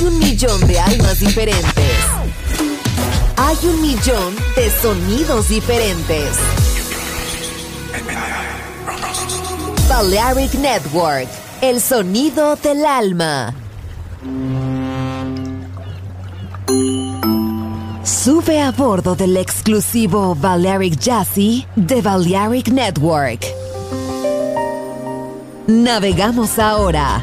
Hay un millón de almas diferentes. Hay un millón de sonidos diferentes. Balearic Network, el sonido del alma. Sube a bordo del exclusivo Balearic Jazzy de Balearic Network. Navegamos ahora.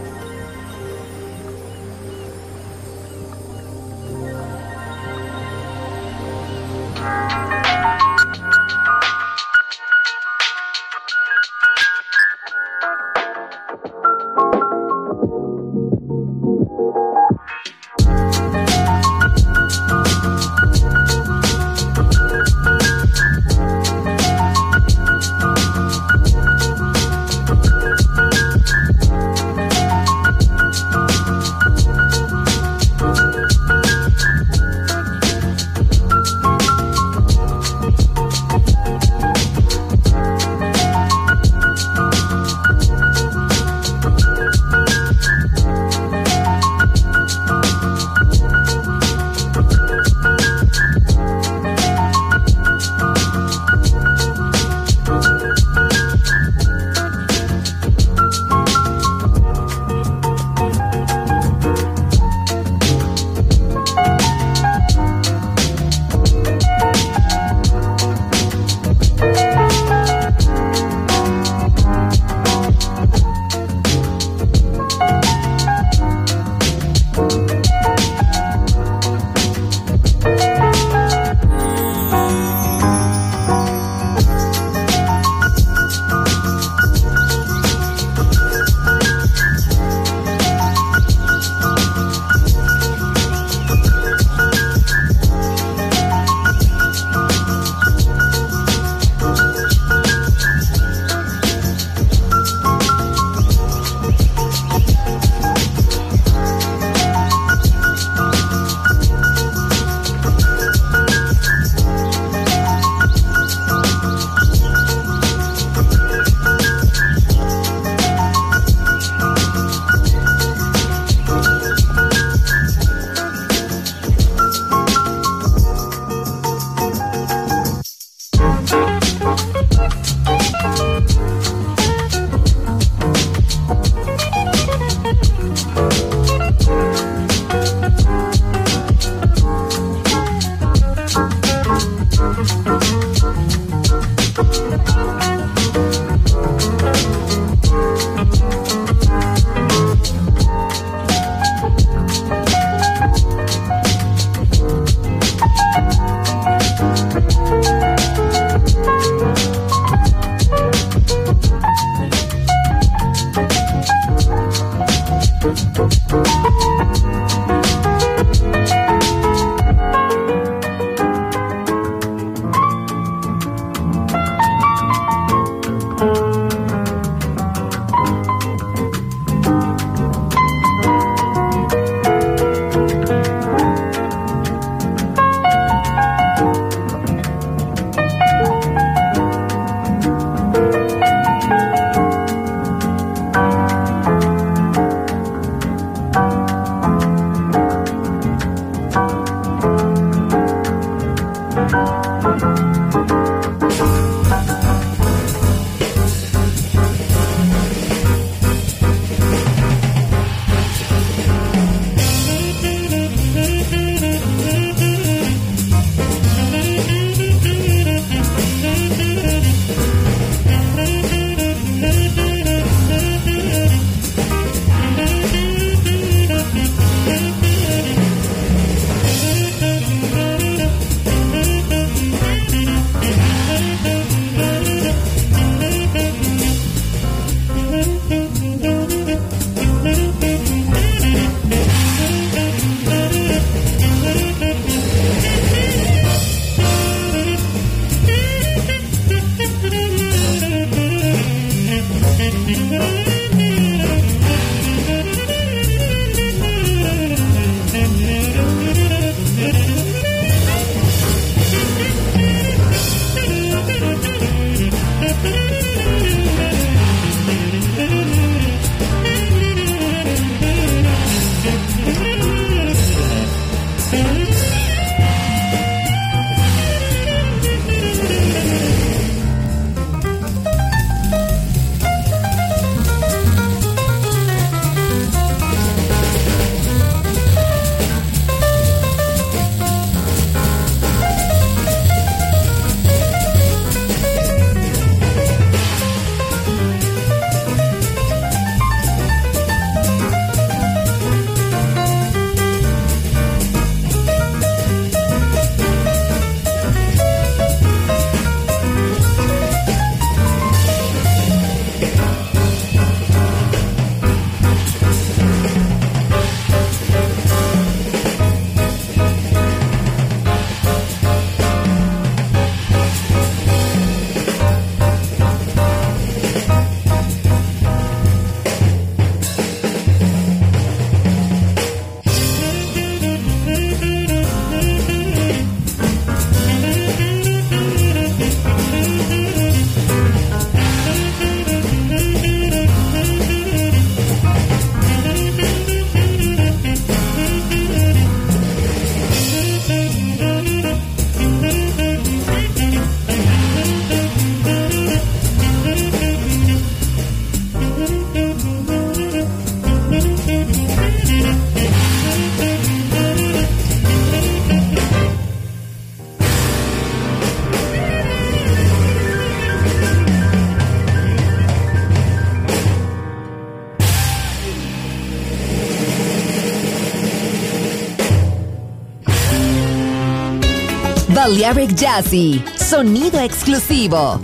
Balearic Jazzy, sonido exclusivo,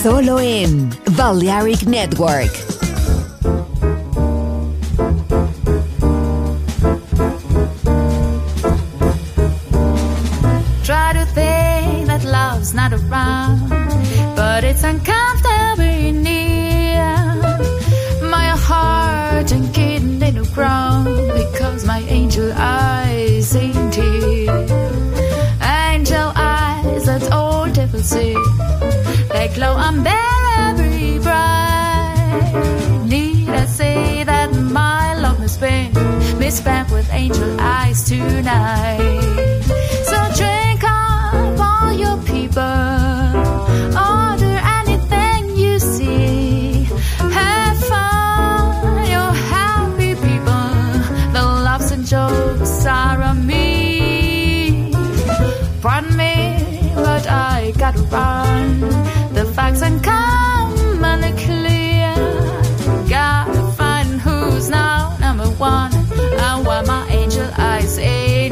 solo en Balearic Network. Try to think that love's not around, but it's uncomfortably near. My heart and kidney ground because my angel eyes ain't They glow unbearably bright. Need I say that my love must be Misspent with angel eyes tonight run. The facts and clear. Gotta find who's now number one and why my angel eyes ain't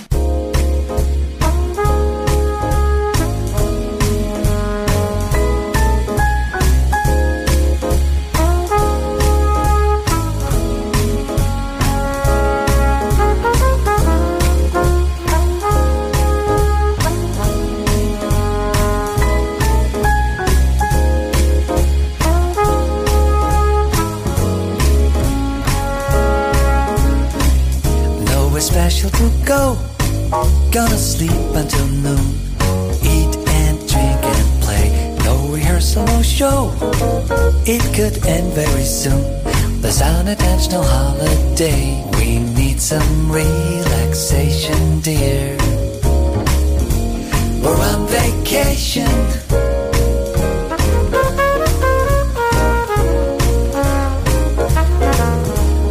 We need some relaxation, dear. We're on vacation.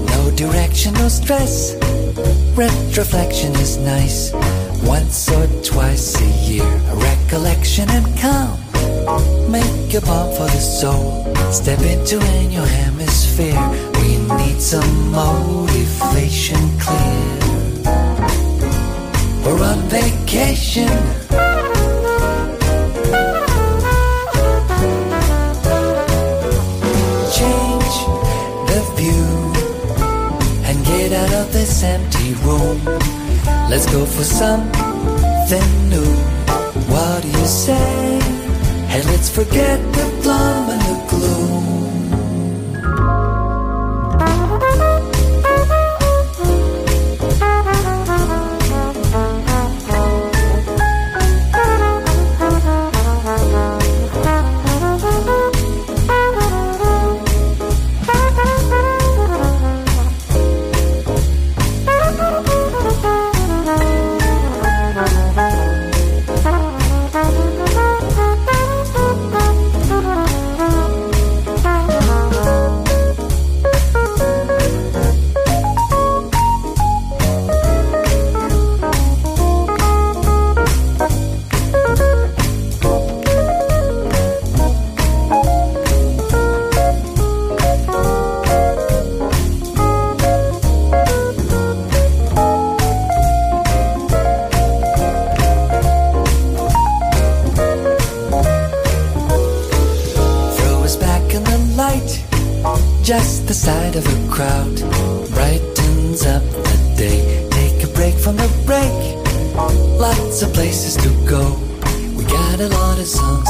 No direction, no stress. Retroflexion is nice once or twice a year. A recollection and calm. Make a balm for the soul. Step into a new hemisphere. Need some motivation clear. We're on vacation. Change the view and get out of this empty room. Let's go for something new. What do you say? Hey, let's forget the glum and the gloom. Seconds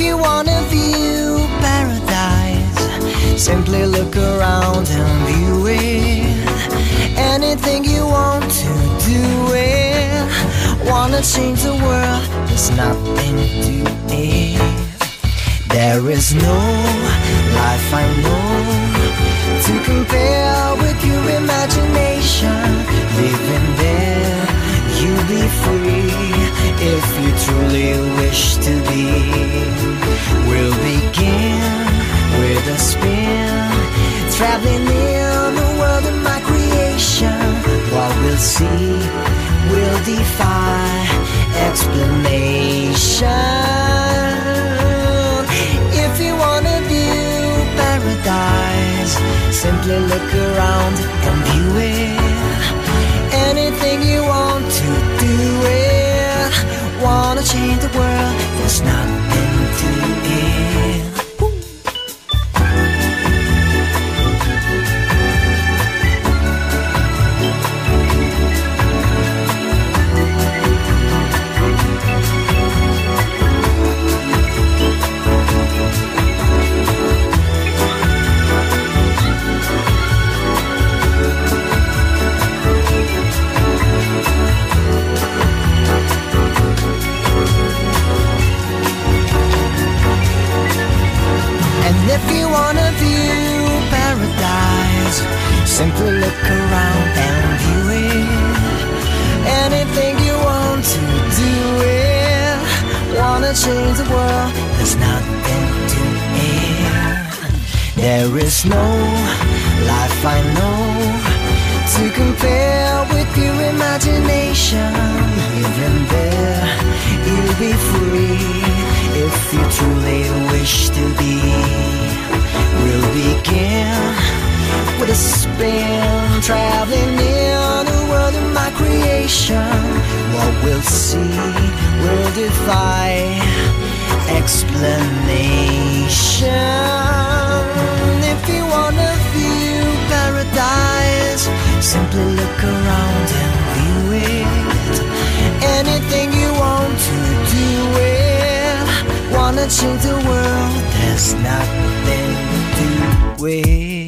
If you wanna view paradise, simply look around and view it. Anything you want to do it. Wanna change the world, there's nothing to it. There is no life I know to compare with your imagination. Living there, you'll be free if you truly wish to be. We'll begin with a spin, traveling in the world of my creation. What we'll see will defy explanation. If you wanna view paradise, simply look around and view it. Anything you want. Wanna change the world, there's nothing to wanna view paradise, simply look around and view it. Anything you want to do it. Wanna change the world, there's nothing to it. There is no life I know to compare with your imagination. Even there, you'll be free if you truly wish to be. We'll begin with a spin, traveling in the world of my creation. What we'll see will defy explanation. If you wanna view paradise, simply look around and view it. Anything Wanna change the world, there's nothing to it. I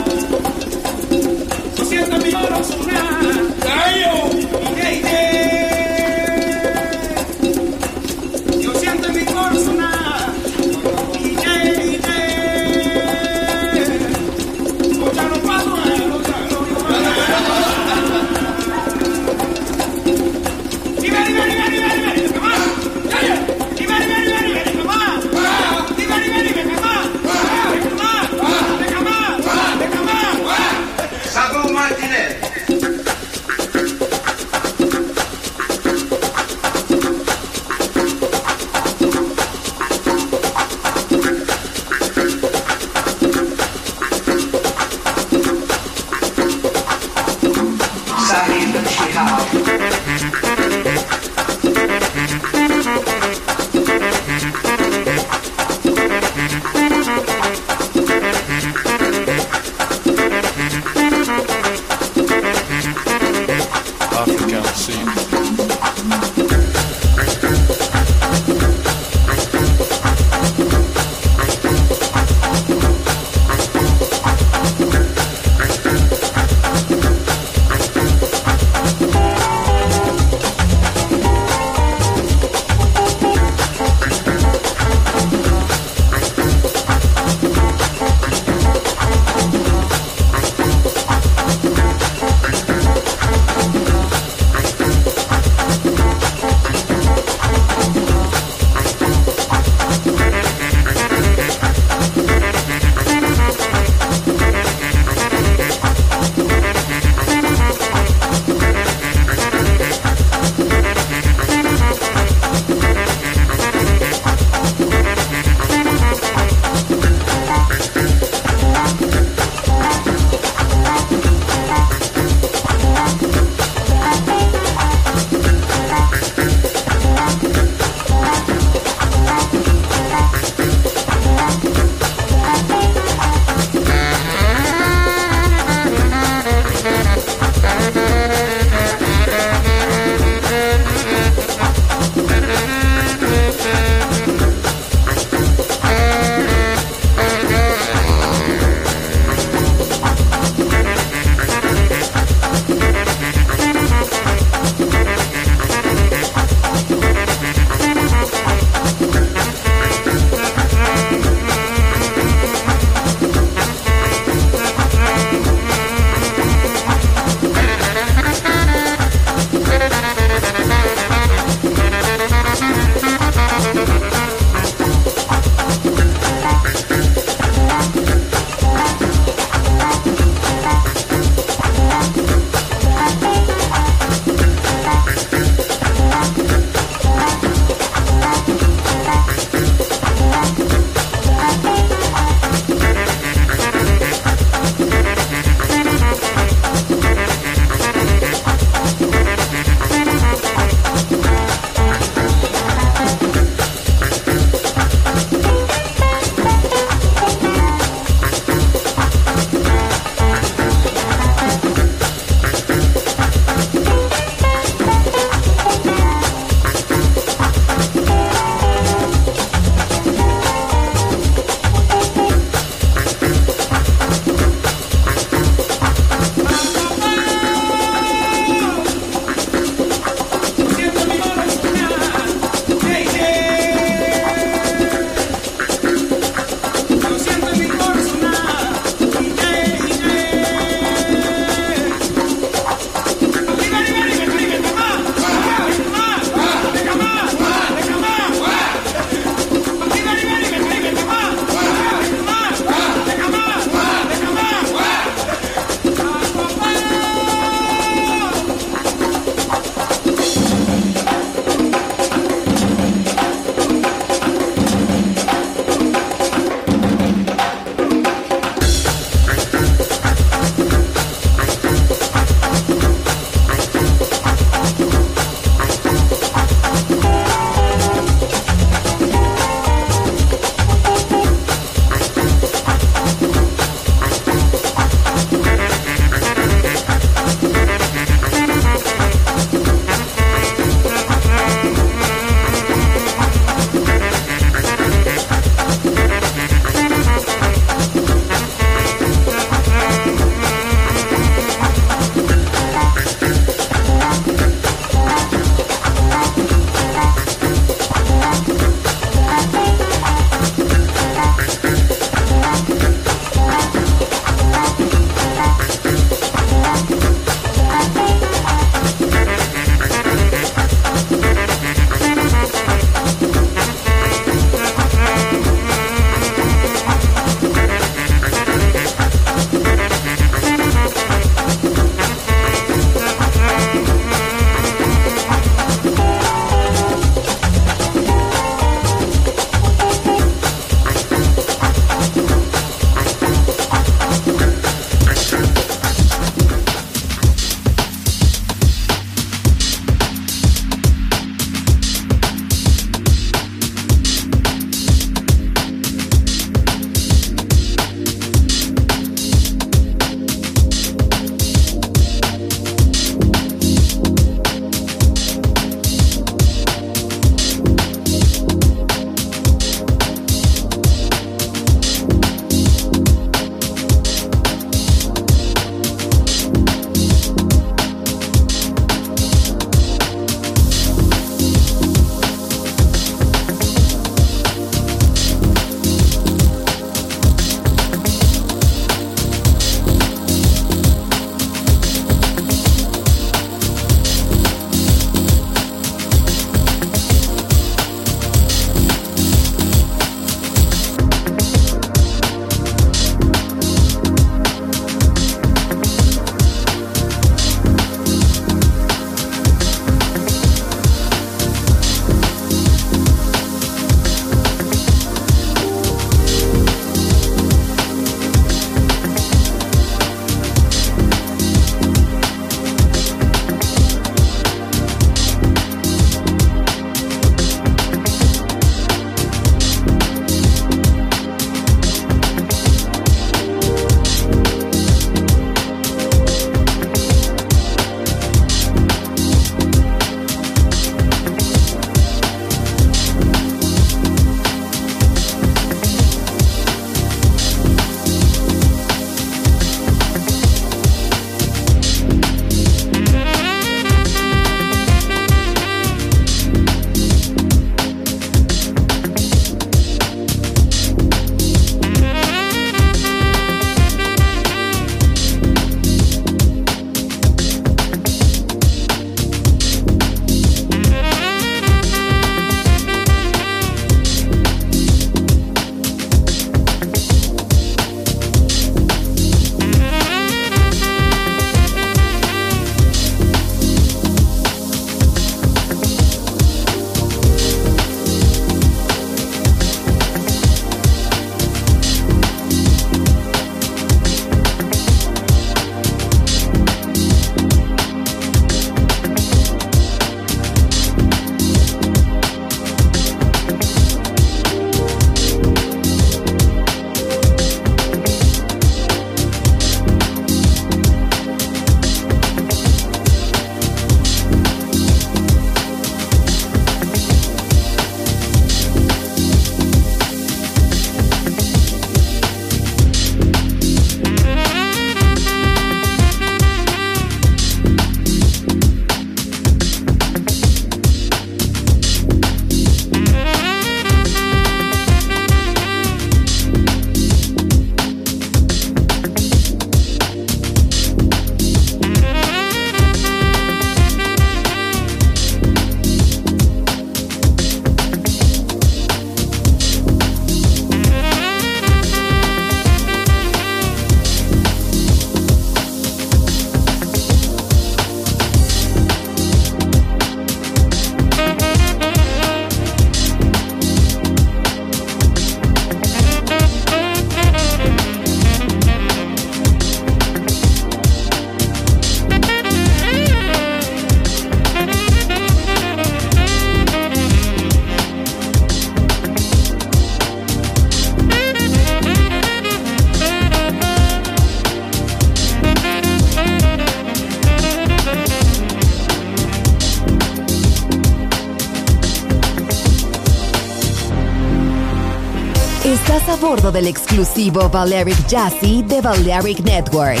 Del exclusivo Balearic Jazzy de Balearic Network.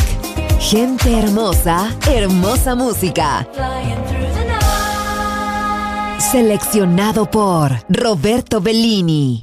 Gente hermosa, hermosa música. Seleccionado por Roberto Bellini.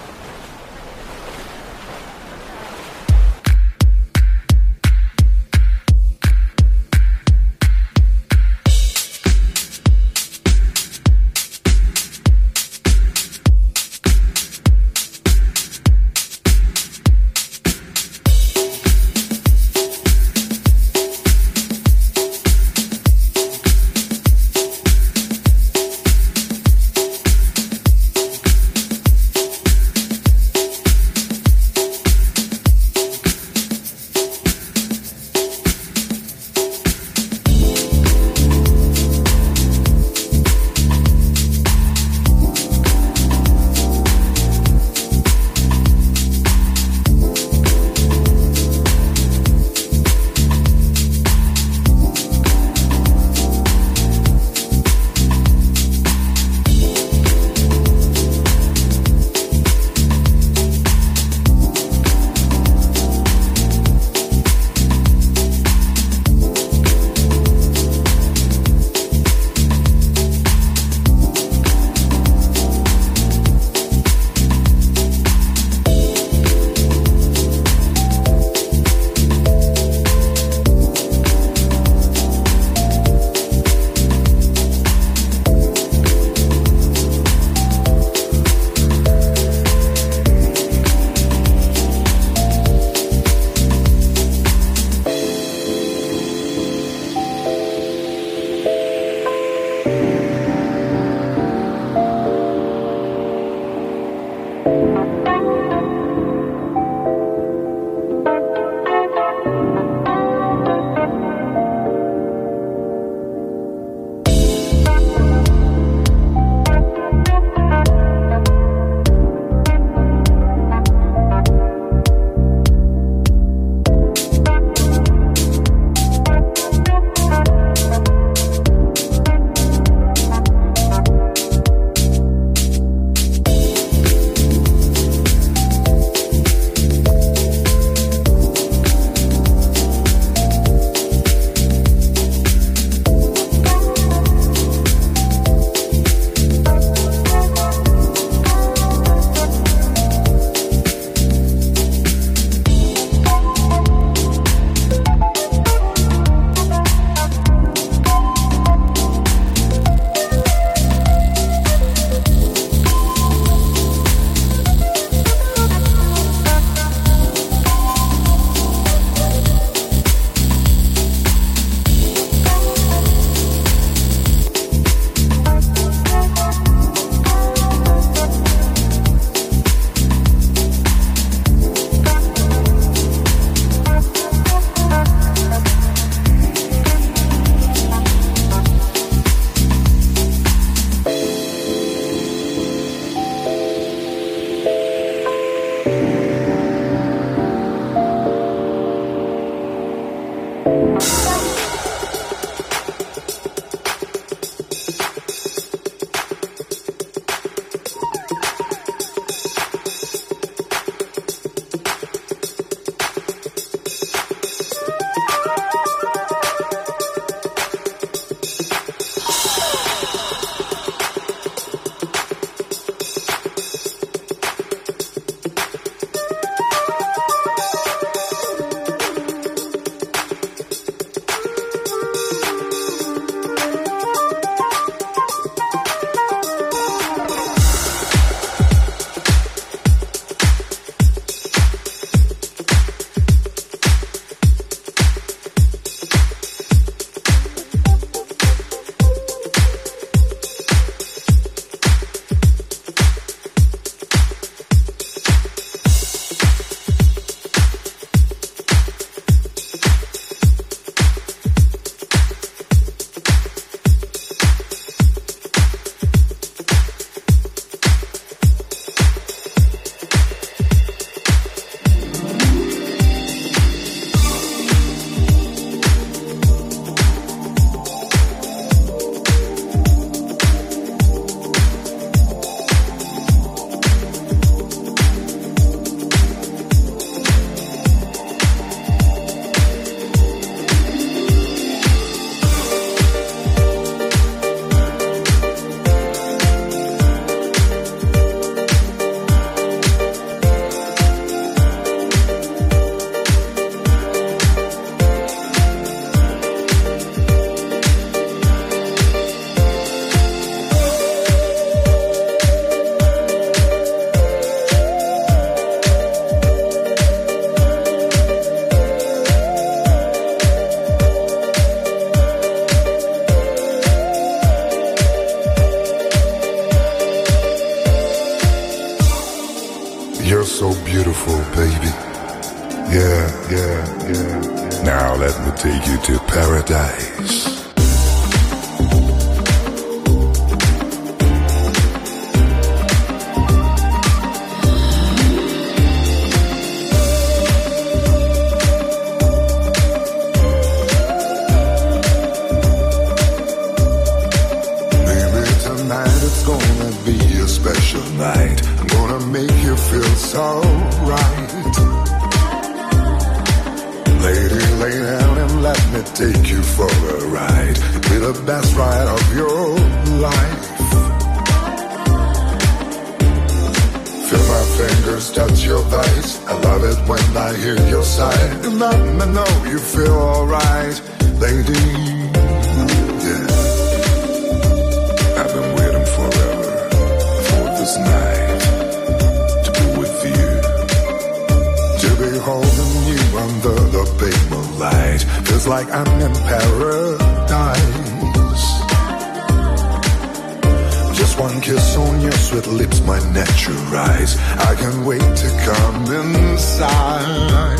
Sweet lips might naturalize. I can't wait to come inside.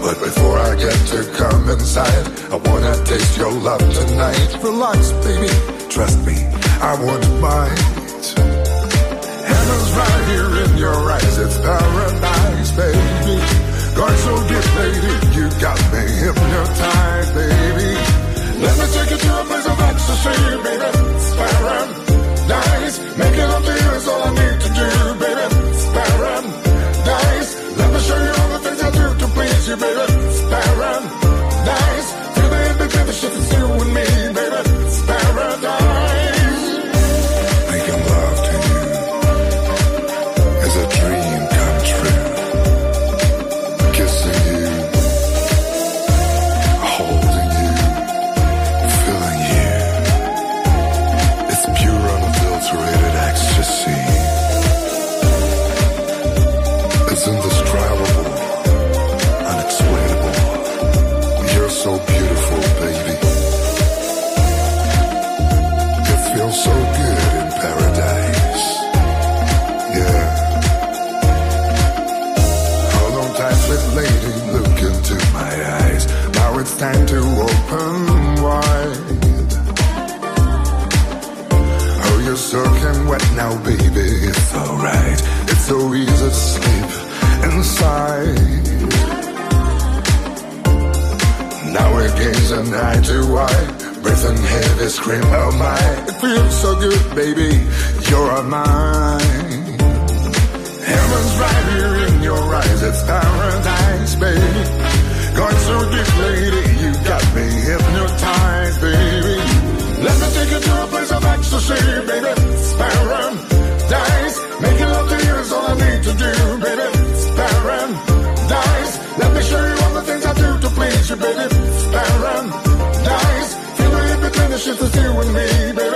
But before I get to come inside, I wanna taste your love tonight. Relax, baby, trust me, I won't bite. Heaven's right here in your eyes, it's paradise, baby. God so good, lady, you got me hypnotized, baby. Let me take you to a of ecstasy, baby. It's paradise. Making up to you is all I need to do, baby. It's paradise. Let me show you all the things I do to please you, baby. It's paradise. Feel the independent shit that's you and me, why. Breathing heavy, scream, oh my. It feels so good, baby. You're mine. Heaven's right here in your eyes. It's paradise, baby. Going so deep, lady. You got me hypnotized, baby. Let me take you to a place of ecstasy, baby. It's paradise. Making love to you is all I need to do. It's just you and me, baby.